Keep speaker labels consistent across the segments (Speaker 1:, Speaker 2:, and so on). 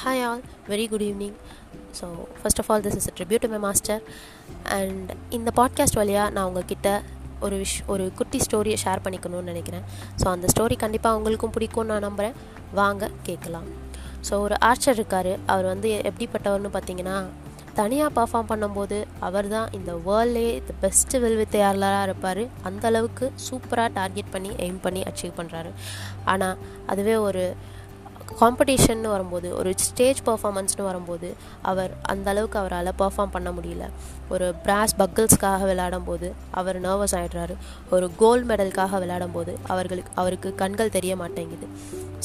Speaker 1: Hi, all. Very good evening. So first of all this is tribute to my master and இந்த podcast வழியாக நான் உங்ககிட்ட ஒரு wish ஒரு குட்டி ஸ்டோரியை ஷேர் பண்ணிக்கணும்னு நினைக்கிறேன். ஸோ அந்த ஸ்டோரி கண்டிப்பாக உங்களுக்கும் பிடிக்கும்னு நான் நம்புகிறேன் வாங்க கேட்கலாம். ஸோ ஒரு ஆர்ச்சர் இருக்கார். அவர் வந்து எப்படிப்பட்டவர்னு பார்த்தீங்கன்னா தனியாக பர்ஃபார்ம் பண்ணும்போது அவர் தான் இந்த வேர்ல்ட்லேயே த பெஸ்ட்டு வில்வித்தையாளராக இருப்பார். அந்தளவுக்கு சூப்பராக டார்கெட் பண்ணி எய்ம் பண்ணி அச்சீவ் பண்ணுறாரு ஆனால் அதுவே ஒரு காம்படிஷன் வரும்போது ஒரு ஸ்டேஜ் பர்ஃபாமன்ஸ்னு வரும்போது அவர் அந்த அளவுக்கு அவரால் பர்ஃபார்ம் பண்ண முடியல. ஒரு பிராஸ் பக்கிள்ஸ்க்காக விளையாடும் போது அவர் நர்வஸ் ஆகிடுறாரு ஒரு கோல்டு மெடலுக்காக விளையாடும் போது அவர்களுக்கு அவருக்கு கண்கள் தெரிய மாட்டேங்குது.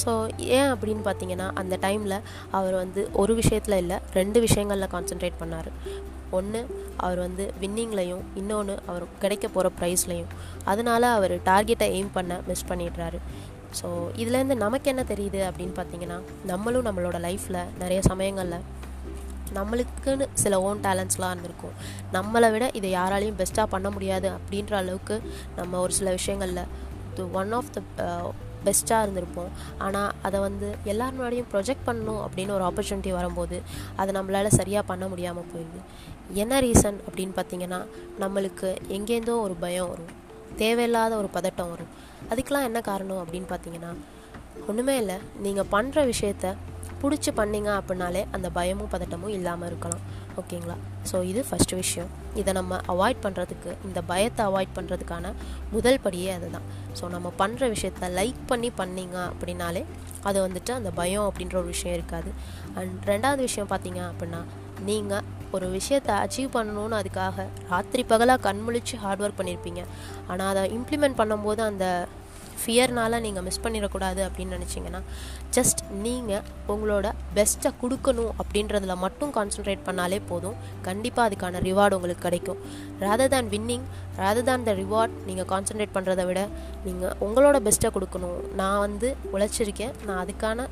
Speaker 1: ஸோ ஏன் அப்படின்னு பார்த்தீங்கன்னா அந்த டைமில் அவர் வந்து ஒரு விஷயத்தில் இல்லை ரெண்டு விஷயங்களில் கான்சென்ட்ரேட் பண்ணார். ஒன்று அவர் வந்து வின்னிங்லையும் இன்னொன்று அவர் கிடைக்க போகிற ப்ரைஸ்லையும் அதனால் அவர் டார்கெட்டை எய்ம் பண்ண மிஸ் பண்ணிடுறாரு. ஸோ இதுலேருந்து நமக்கு என்ன தெரியுது அப்படின்னு பார்த்தீங்கன்னா நம்மளும் நம்மளோட லைஃப்பில் நிறைய சமயங்களில் நம்மளுக்குன்னு சில ஓன் டேலண்ட்ஸ்லாம் இருந்திருக்கும். நம்மளை விட இதை யாராலையும் பெஸ்ட்டாக பண்ண முடியாது அப்படின்ற அளவுக்கு நம்ம ஒரு சில விஷயங்களில் ஒன் ஆஃப் த பெஸ்ட்டாக இருந்திருப்போம். ஆனால் அதை வந்து எல்லார் முன்னாடியும் ப்ரொஜெக்ட் பண்ணணும் அப்படின்னு ஒரு ஆப்பர்ச்சுனிட்டி வரும்போது அதை நம்மளால் சரியாக பண்ண முடியாமல் போயிடுது. என்ன ரீசன் அப்படின்னு பார்த்தீங்கன்னா நம்மளுக்கு எங்கேருந்தோ ஒரு பயம் வரும். தேவையில்லாத ஒரு பதட்டம் வரும். அதுக்கெலாம் என்ன காரணம் அப்படின்னு பார்த்தீங்கன்னா ஒன்றுமே இல்லை. நீங்கள் பண்ணுற விஷயத்த பிடிச்சி பண்ணிங்க அப்படின்னாலே அந்த பயமும் பதட்டமும் இல்லாமல் இருக்கலாம். ஓகேங்களா? ஸோ இது ஃபஸ்ட்டு விஷயம். இதை நம்ம அவாய்ட் பண்ணுறதுக்கு இந்த பயத்தை அவாய்ட் பண்ணுறதுக்கான முதல் படியே அதுதான். ஸோ நம்ம பண்ணுற விஷயத்த லைக் பண்ணி பண்ணிங்க அப்படின்னாலே அது வந்துட்டு அந்த பயம் அப்படின்ற ஒரு விஷயம் இருக்காது. அண்ட் ரெண்டாவது விஷயம் பார்த்தீங்க அப்படின்னா நீங்கள் ஒரு விஷயத்தை அச்சீவ் பண்ணணும்னு அதுக்காக. ராத்திரி பகலாக கண்முழிச்சு ஹார்ட் ஒர்க் பண்ணியிருப்பீங்க ஆனால் அதை இம்ப்ளிமெண்ட் பண்ணும்போது அந்த ஃபியர்னால் நீங்கள் மிஸ் பண்ணிடக்கூடாது அப்படின்னு நினச்சிங்கன்னா ஜஸ்ட் நீங்கள் உங்களோட பெஸ்ட்டை கொடுக்கணும் அப்படின்றதில் மட்டும் கான்சென்ட்ரேட் பண்ணாலே போதும். கண்டிப்பாக அதுக்கான ரிவார்டு உங்களுக்கு கிடைக்கும். Rather than winning rather than the reward நீங்கள் கான்சென்ட்ரேட் பண்ணுறதை விட நீங்கள் உங்களோட பெஸ்ட்டை கொடுக்கணும். நான் வந்து உழைச்சிருக்கேன். நான் அதுக்கான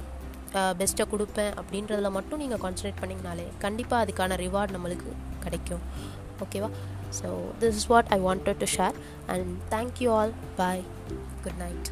Speaker 1: பெஸ்ட்டை கொடுப்பேன் அப்படின்றதுல மட்டும் நீங்கள் கான்சன்ட்ரேட் பண்ணிங்கனாலே கண்டிப்பாக அதுக்கான ரிவார்ட் நம்மளுக்கு கிடைக்கும். ஓகேவா so this is what I wanted to share and thank you all bye good night